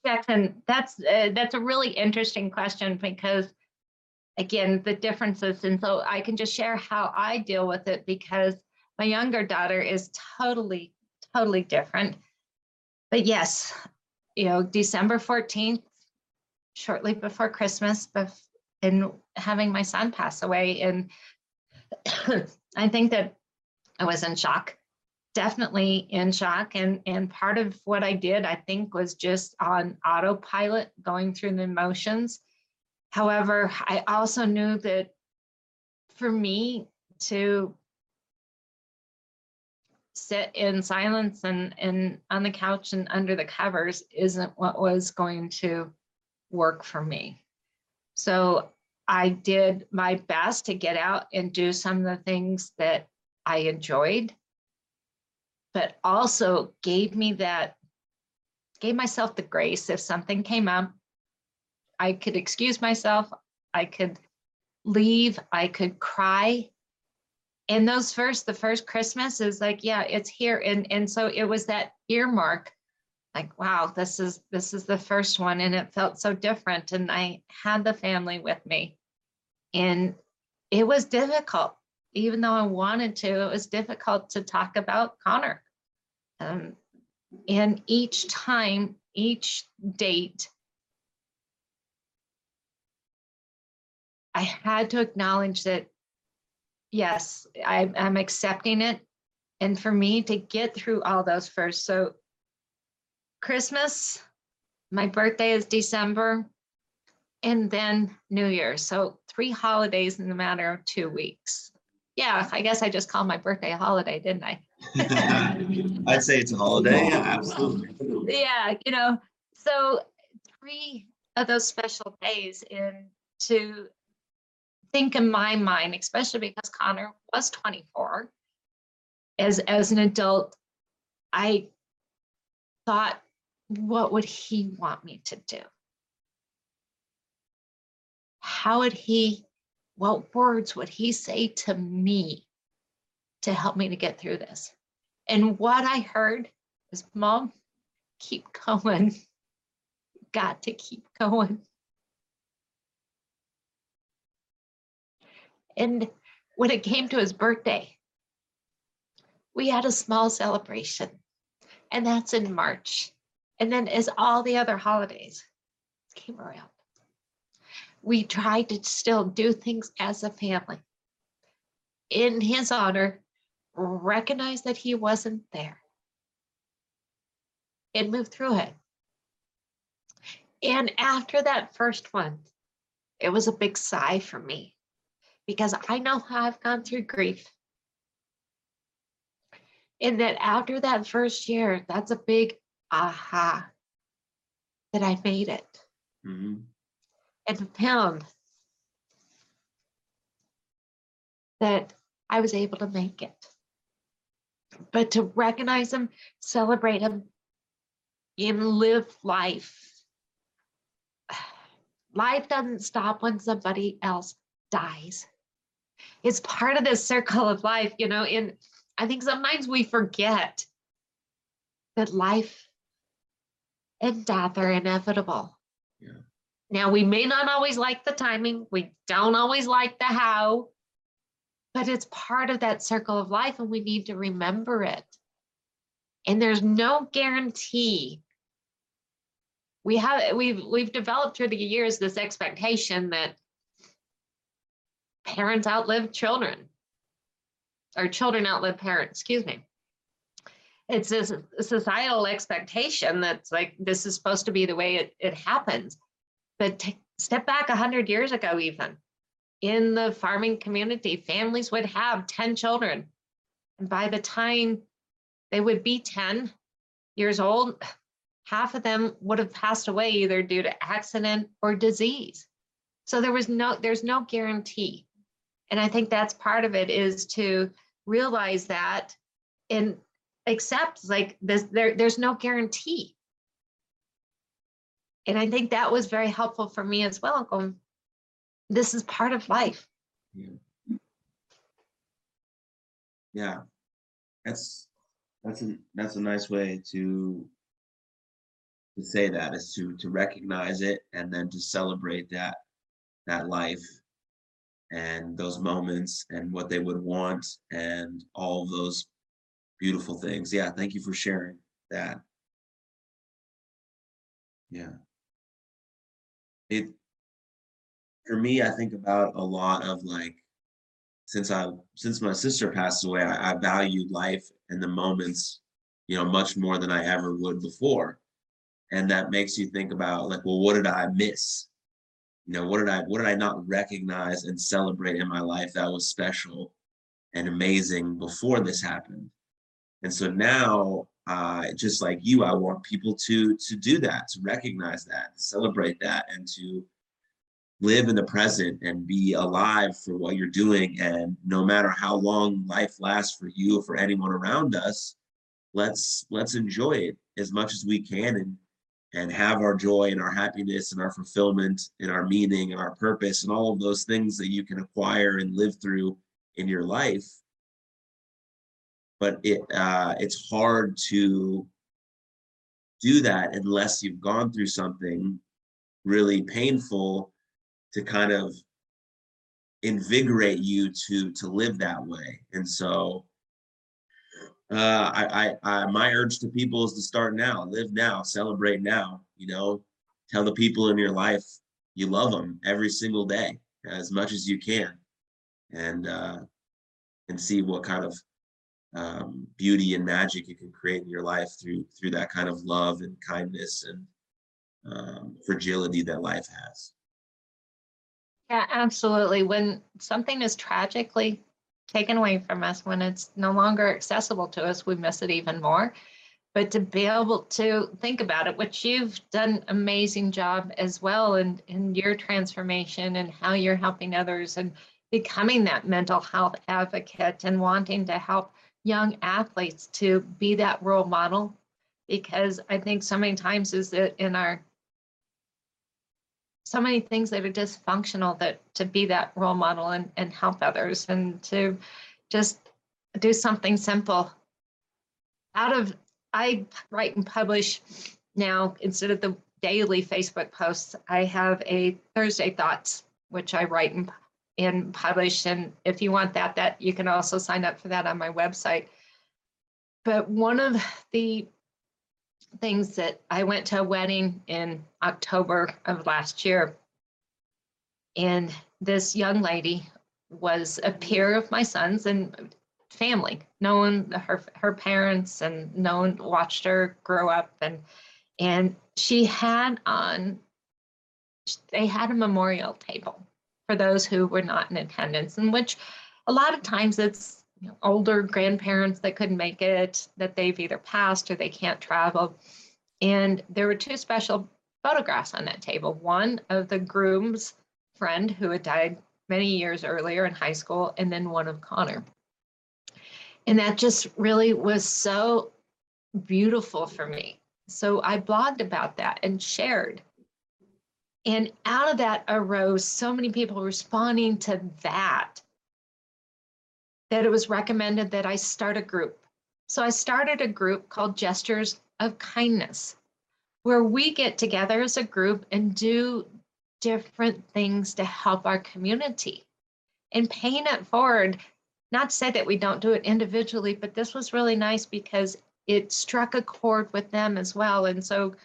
Jackson, that's uh, that's a really interesting question because again, the differences, and so I can just share how I deal with it because my younger daughter is totally, totally different. But yes, you know, December 14th, shortly before Christmas, and having my son pass away. And <coughs> I think that I was in shock, definitely in shock. And, and part of what I did, I think, was just on autopilot, going through the motions. However, I also knew that for me to sit in silence and, and on the couch and under the covers isn't what was going to work for me. So I did my best to get out and do some of the things that I enjoyed, but also gave me that, gave myself the grace if something came up, I could excuse myself, I could leave, I could cry. And those first, the first Christmas is like, yeah, it's here. And, and so it was that earmark like wow this is this is the first one. And it felt so different. And i had the family with me. And it was difficult. Even though i wanted to it was difficult to talk about connor. Um, and each time each date i had to acknowledge that yes, I, I'm accepting it. And for me to get through all those first, so Christmas, my birthday is December, and then New Year's. So three holidays in the matter of two weeks. Yeah, I guess I just called my birthday a holiday, didn't I? <laughs> I'd say it's a holiday. Yeah, absolutely. yeah, you know, so three of those special days in to think in my mind, especially because Connor was 24, as as an adult, I thought, what would he want me to do? How would he, what words would he say to me to help me to get through this? And what I heard was, Mom, keep going. <laughs> Got to keep going. And when it came to his birthday, we had a small celebration, and that's in March. And then, as all the other holidays came around, we tried to still do things as a family in his honor, recognize that he wasn't there, and move through it. And after that first one, it was a big sigh for me because I know how I've gone through grief. And that after that first year, that's a big aha that I made it Mhm. and found that I was able to make it. But to recognize them, celebrate them, and live life. Life doesn't stop when somebody else dies. It's part of this circle of life, you know, and I think sometimes we forget that life and death are inevitable. Yeah. Now, we may not always like the timing, we don't always like the how, but it's part of that circle of life and we need to remember it. And there's no guarantee. We have we've we've developed through the years this expectation that parents outlive children or children outlive parents, excuse me. It's this societal expectation that's like this is supposed to be the way it, it happens. But step back 100 years ago, even in the farming community, families would have 10 children. And by the time they would be 10 years old, half of them would have passed away either due to accident or disease. So there was no, there's no guarantee. And I think that's part of it is to realize that and accept like this, there, there's no guarantee. And I think that was very helpful for me as well. Going, this is part of life. Yeah. That's that's a that's a nice way to to say that is to to recognize it and then to celebrate that that life and those moments and what they would want and all those beautiful things. Yeah, thank you for sharing that. Yeah. It for me, I think about a lot of like since I since my sister passed away, I, I valued life and the moments, you know, much more than I ever would before. And that makes you think about like, well, what did I miss? You know, what did I what did I not recognize and celebrate in my life that was special and amazing before this happened? And so now, uh, just like you, I want people to to do that, to recognize that, to celebrate that, and to live in the present and be alive for what you're doing. And no matter how long life lasts for you or for anyone around us, let's let's enjoy it as much as we can and and have our joy and our happiness and our fulfillment and our meaning and our purpose and all of those things that you can acquire and live through in your life. But it uh, it's hard to do that unless you've gone through something really painful to kind of invigorate you to to live that way. And so uh I, I i my urge to people is to start now live now celebrate now you know tell the people in your life you love them every single day as much as you can and uh and see what kind of um, beauty and magic you can create in your life through through that kind of love and kindness and um, fragility that life has. Yeah, absolutely. When something is tragically taken away from us, when it's no longer accessible to us, we miss it even more. But to be able to think about it, which you've done amazing job as well in, in your transformation and how you're helping others and becoming that mental health advocate and wanting to help young athletes to be that role model because I think so many times is that in our so many things that are dysfunctional that to be that role model and, and help others and to just do something simple. Out of i write and publish now instead of the daily facebook posts i have a thursday thoughts which i write and, and publish. And if you want that that you can also sign up for that on my website. But one of the things that I went to a wedding in October of last year. And this young lady was a peer of my son's and family, known her her parents and known watched her grow up and and she had on they had a memorial table for those who were not in attendance, in which a lot of times it's you know, older grandparents that couldn't make it, that they've either passed or they can't travel. And there were two special photographs on that table one of the groom's friend who had died many years earlier in high school, and then one of Connor. And that just really was so beautiful for me. So I blogged about that and shared. And out of that arose so many people responding to that that it was recommended that I start a group. So I started a group called Gestures of Kindness, where we get together as a group and do different things to help our community. And paying it forward, not to say that we don't do it individually, but this was really nice because it struck a chord with them as well. And so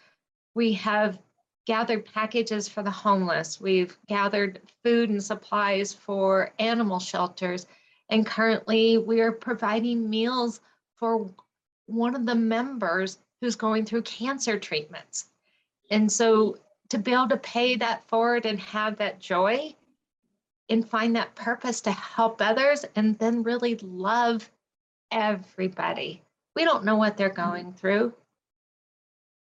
we have gathered packages for the homeless, we've gathered food and supplies for animal shelters and currently, we are providing meals for one of the members who's going through cancer treatments. And so, to be able to pay that forward and have that joy and find that purpose to help others and then really love everybody. We don't know what they're going through.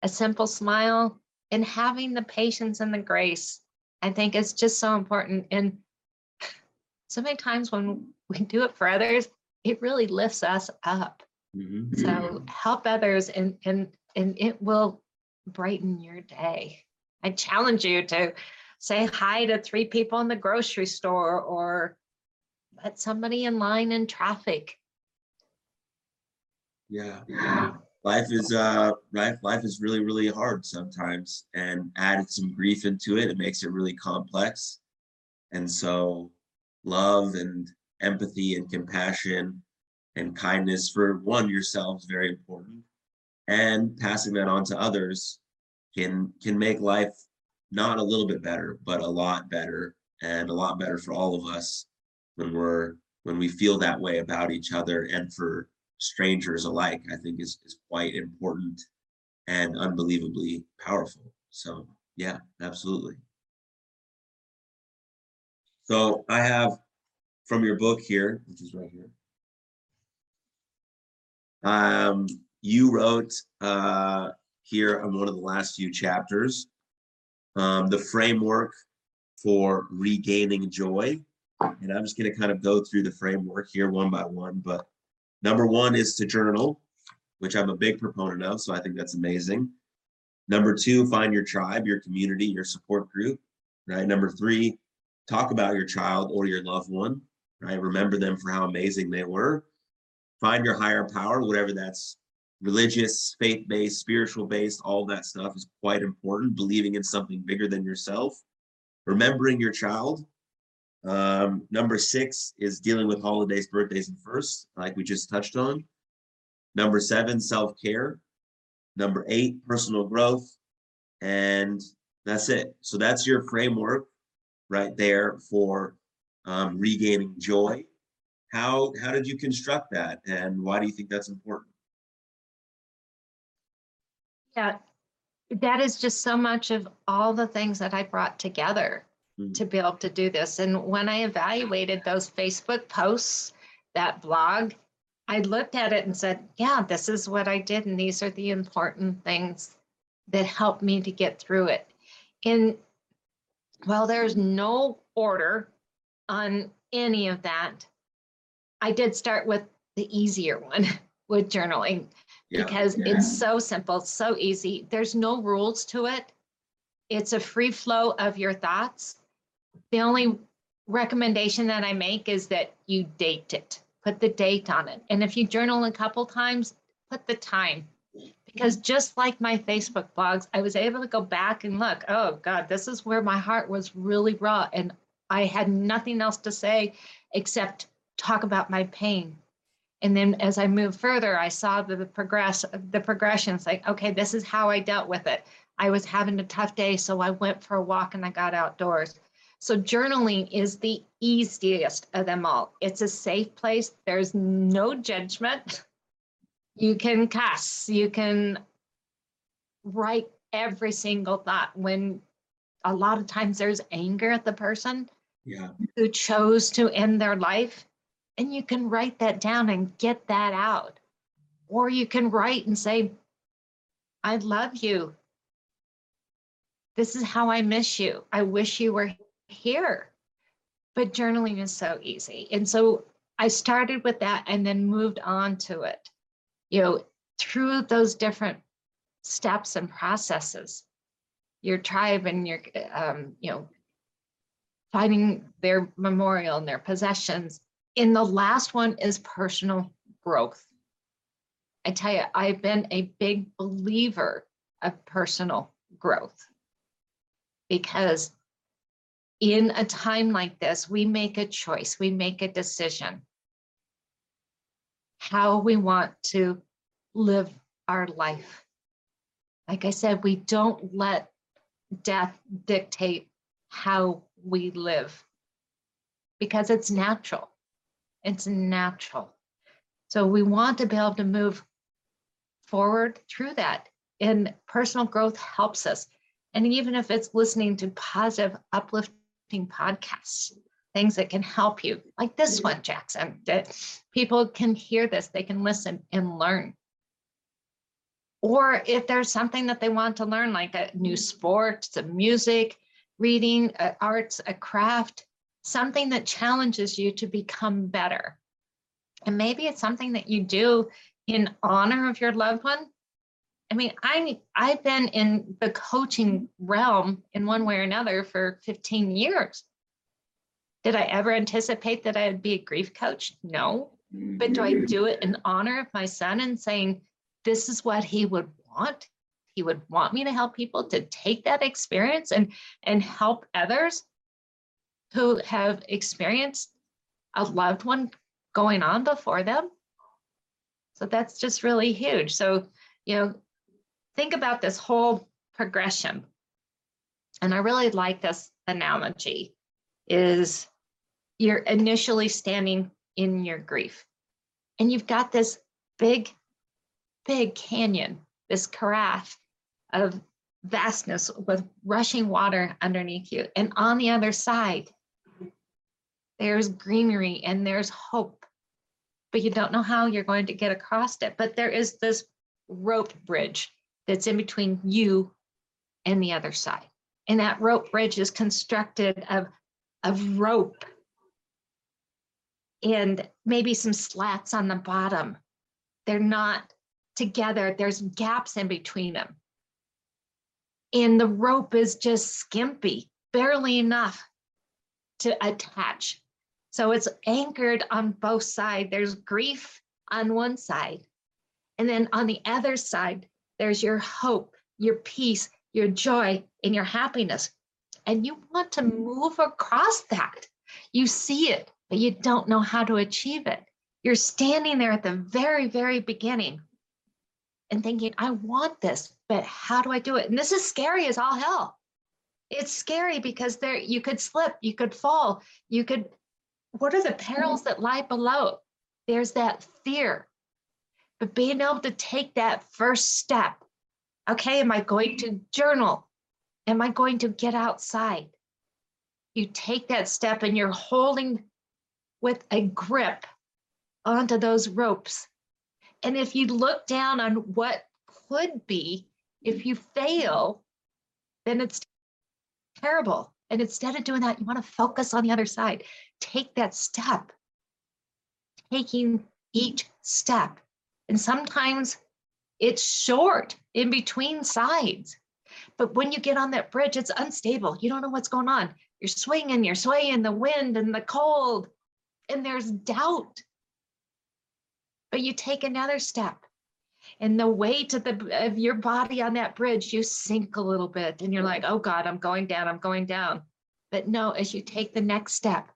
A simple smile and having the patience and the grace, I think, is just so important. And so many times when we do it for others, it really lifts us up. Mm-hmm. So help others and and and it will brighten your day. I challenge you to say hi to three people in the grocery store or let somebody in line in traffic. Yeah. Life is uh life life is really, really hard sometimes and added some grief into it. It makes it really complex. And so love and empathy and compassion and kindness for one yourself is very important and passing that on to others can can make life not a little bit better but a lot better and a lot better for all of us when we're when we feel that way about each other and for strangers alike i think is, is quite important and unbelievably powerful. So yeah absolutely so i have from your book here, which is right here. Um, you wrote uh, here on one of the last few chapters um, the framework for regaining joy. And I'm just going to kind of go through the framework here one by one. But number one is to journal, which I'm a big proponent of. So I think that's amazing. Number two, find your tribe, your community, your support group. Right. Number three, talk about your child or your loved one right? Remember them for how amazing they were. Find your higher power, whatever that's religious, faith based, spiritual based, all that stuff is quite important. Believing in something bigger than yourself. Remembering your child. Um, number six is dealing with holidays, birthdays, and firsts, like we just touched on. Number seven, self care. Number eight, personal growth. And that's it. So that's your framework right there for um, regaining joy. How how did you construct that, and why do you think that's important? Yeah, that is just so much of all the things that I brought together Mm. to be able to do this. And when I evaluated those Facebook posts, that blog, I looked at it and said, yeah, this is what I did. And these are the important things that helped me to get through it. And while there's no order on any of that, I did start with the easier one <laughs> with journaling Yeah. because it's so simple, so easy. There's no rules to it. It's a free flow of your thoughts. The only recommendation that I make is that you date it, put the date on it. And if you journal a couple times, put the time. Mm-hmm. Because just like my Facebook blogs, I was able to go back and look, oh God, this is where my heart was really raw. And I had nothing else to say except talk about my pain and then as I moved further, I saw the, the progress, the progressions like, okay, this is how I dealt with it. I was having a tough day, so I went for a walk and I got outdoors. So journaling is the easiest of them all. It's a safe place. There's no judgment. <laughs> You can cuss, you can write every single thought when a lot of times there's anger at the person Yeah. who chose to end their life. And you can write that down and get that out. Or you can write and say, I love you. This is how I miss you. I wish you were here. But journaling is so easy. And so I started with that and then moved on to it. You know, through those different steps and processes, your tribe and your, um, you know, finding their memorial and their possessions. And the last one is personal growth. I tell you, I've been a big believer of personal growth because in a time like this, we make a choice, we make a decision how we want to live our life. Like I said, we don't let death dictate how we live because it's natural. It's natural. So we want to be able to move forward through that. And personal growth helps us. And even if it's listening to positive, uplifting podcasts, things that can help you, like this one, Jackson, that people can hear this, they can listen and learn. Or if there's something that they want to learn, like a new sport, some music, reading, uh, arts, a craft, something that challenges you to become better. And maybe it's something that you do in honor of your loved one. I mean, I I've been in the coaching realm in one way or another for 15 years. Did I ever anticipate that I'd be a grief coach? No. But do I mm-hmm. do it in honor of my son and saying, this is what he would want? He would want me to help people to take that experience and, and help others who have experienced a loved one going on before them. So that's just really huge. So, you know, think about this whole progression. And I really like this analogy is you're initially standing in your grief and you've got this big, big canyon, this carafe of vastness with rushing water underneath you. And on the other side, there's greenery and there's hope, but you don't know how you're going to get across it. But there is this rope bridge that's in between you and the other side. And that rope bridge is constructed of, of rope and maybe some slats on the bottom. They're not together, there's gaps in between them. And the rope is just skimpy, barely enough to attach. So it's anchored on both sides. There's grief on one side. And then on the other side, there's your hope, your peace, your joy, and your happiness. And you want to move across that. You see it, but you don't know how to achieve it. You're standing there at the very, very beginning and thinking, I want this, but how do I do it? And this is scary as all hell. It's scary because there you could slip, you could fall, you could what are the perils that lie below? There's that fear. But being able to take that first step, okay, am I going to journal? Am I going to get outside? You take that step and you're holding with a grip onto those ropes. And if you look down on what could be, if you fail, then it's terrible. And instead of doing that, you want to focus on the other side. Take that step, taking each step. And sometimes it's short in between sides. But when you get on that bridge, it's unstable. You don't know what's going on. You're swinging, you're swaying the wind and the cold, and there's doubt. But you take another step, and the weight of the of your body on that bridge, you sink a little bit, and you're like, "Oh God, I'm going down. I'm going down." But no, as you take the next step,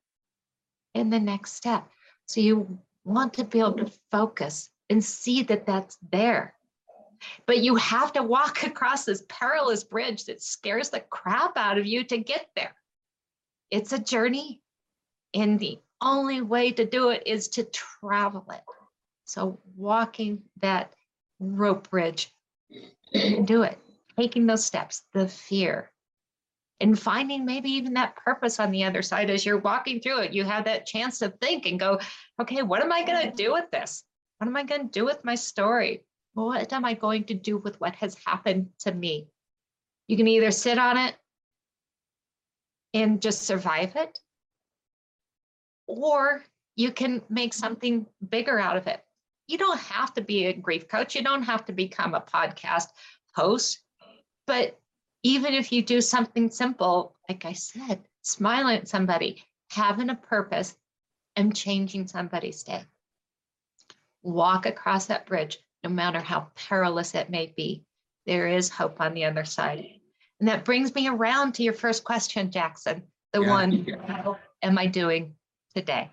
and the next step, so you want to be able to focus and see that that's there. But you have to walk <laughs> across this perilous bridge that scares the crap out of you to get there. It's a journey, and the only way to do it is to travel it. So, walking that rope bridge, do it, taking those steps, the fear, and finding maybe even that purpose on the other side as you're walking through it. You have that chance to think and go, okay, what am I going to do with this? What am I going to do with my story? What am I going to do with what has happened to me? You can either sit on it and just survive it, or you can make something bigger out of it. You don't have to be a grief coach, you don't have to become a podcast host, but even if you do something simple, like I said, smiling at somebody, having a purpose, and changing somebody's day. Walk across that bridge, no matter how perilous it may be. There is hope on the other side. And that brings me around to your first question, Jackson. The Yeah. one, <laughs> how am I doing today?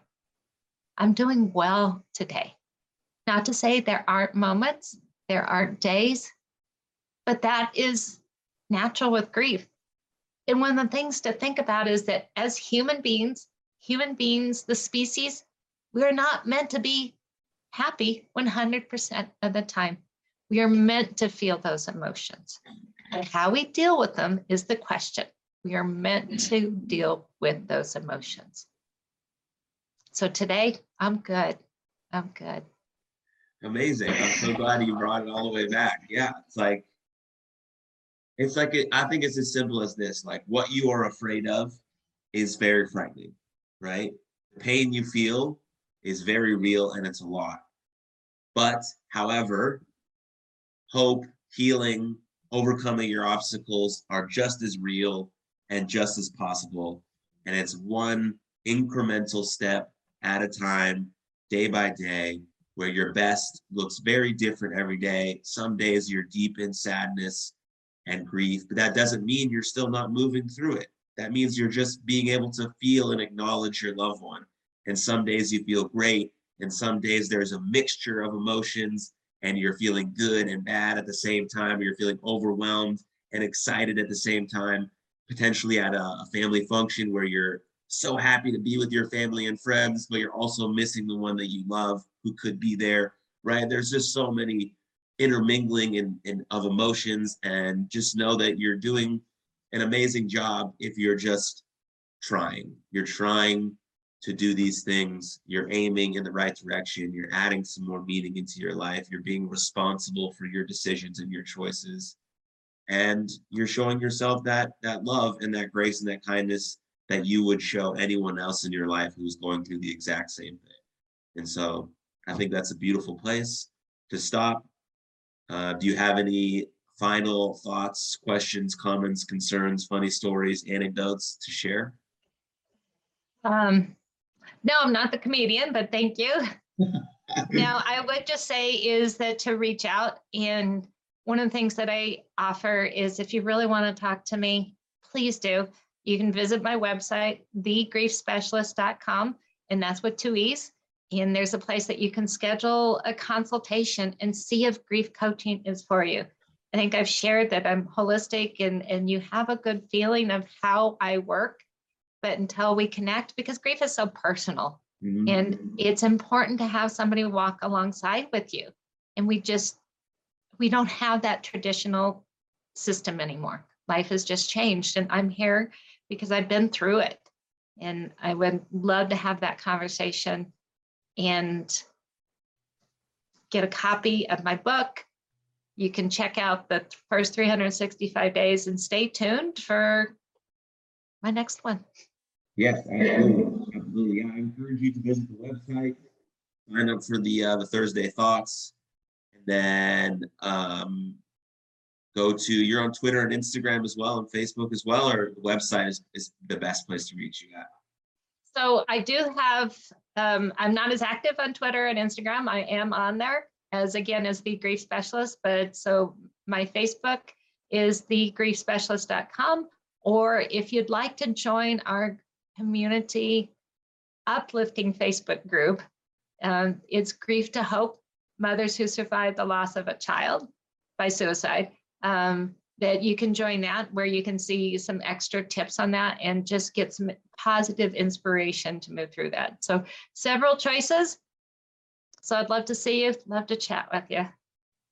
I'm doing well today. Not to say there aren't moments, there aren't days, but that is natural with grief. And one of the things to think about is that as human beings, human beings, the species, we're not meant to be happy 100% of the time. We are meant to feel those emotions. And how we deal with them is the question. We are meant to deal with those emotions. So today, I'm good. I'm good. Amazing. I'm so glad you brought it all the way back. Yeah, it's like it's like it, I think it's as simple as this. Like what you are afraid of is very frightening, right? The pain you feel is very real and it's a lot. But however, hope, healing, overcoming your obstacles are just as real and just as possible. And it's one incremental step at a time, day by day, where your best looks very different every day. Some days you're deep in sadness and grief, but that doesn't mean you're still not moving through it. That means you're just being able to feel and acknowledge your loved one. And some days you feel great, and some days there's a mixture of emotions, and you're feeling good and bad at the same time, you're feeling overwhelmed and excited at the same time, potentially at a, a family function where you're so happy to be with your family and friends, but you're also missing the one that you love who could be there, right? There's just so many intermingling in, in of emotions, and just know that you're doing an amazing job if you're just trying. You're trying to do these things. You're aiming in the right direction. You're adding some more meaning into your life. You're being responsible for your decisions and your choices. And you're showing yourself that that love and that grace and that kindness that you would show anyone else in your life who's going through the exact same thing. And so I think that's a beautiful place to stop. Uh, do you have any final thoughts, questions, comments, concerns, funny stories, anecdotes to share? Um, no, I'm not the comedian, but thank you. <laughs> now, I would just say is that to reach out. And one of the things that I offer is if you really want to talk to me, please do. You can visit my website, thegriefspecialist.com, and that's with two E's. And there's a place that you can schedule a consultation and see if grief coaching is for you. I think I've shared that I'm holistic and, and you have a good feeling of how I work. but until we connect, because grief is so personal Mhm. and it's important to have somebody walk alongside with you. And we just, we don't have that traditional system anymore. Life has just changed. And I'm here because I've been through it. And I would love to have that conversation and get a copy of my book. You can check out the first 365 days and stay tuned for my next one. Yes, absolutely, absolutely. I encourage you to visit the website, sign up for the uh, the Thursday thoughts, and then um, go to. You're on Twitter and Instagram as well, and Facebook as well, or the website is, is the best place to reach you at. So I do have, um, I'm not as active on Twitter and Instagram. I am on there as again as the grief specialist, but so my Facebook is thegriefspecialist.com. Or if you'd like to join our community uplifting Facebook group, um, it's Grief to Hope Mothers Who Survived the Loss of a Child by Suicide. Um, that you can join that where you can see some extra tips on that and just get some positive inspiration to move through that. So several choices. So I'd love to see you, love to chat with you.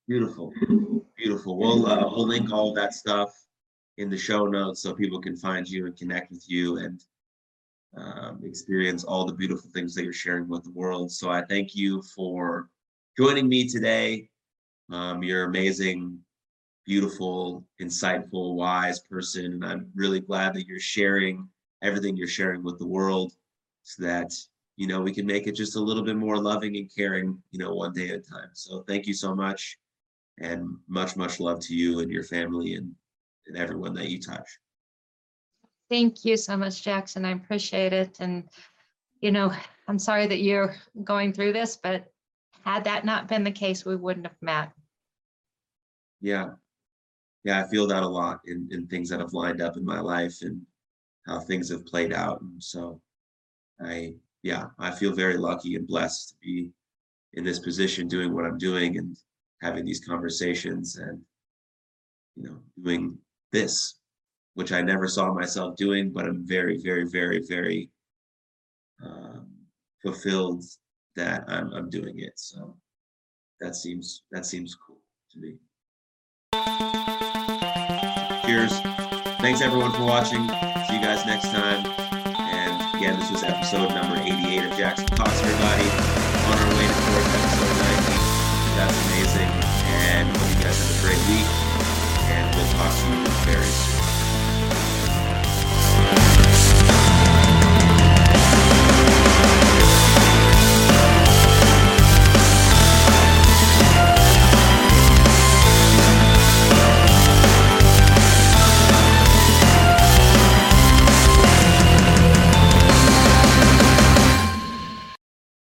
Beautiful, beautiful. We'll uh, we'll link all that stuff in the show notes so people can find you and connect with you and um, experience all the beautiful things that you're sharing with the world. So I thank you for joining me today. Um, you're amazing, beautiful, insightful, wise person, and I'm really glad that you're sharing everything you're sharing with the world, so that you know we can make it just a little bit more loving and caring, you know, one day at a time. So thank you so much, and much much love to you and your family and and everyone that you touch. Thank you so much, Jackson. I appreciate it. And, you know, I'm sorry that you're going through this, but had that not been the case, we wouldn't have met. Yeah. Yeah, I feel that a lot in, in things that have lined up in my life and how things have played out. And so I, yeah, I feel very lucky and blessed to be in this position doing what I'm doing and having these conversations and, you know, doing this, which I never saw myself doing, but I'm very, very, very, very um, fulfilled that I'm, I'm doing it. So that seems, that seems cool to me. Cheers. Thanks everyone for watching. See you guys next time. And again, this was episode number 88 of Jackson Talks Everybody. On our way to fourth episode 90. That's amazing. And hope you guys have a great week. And we'll talk to you very soon.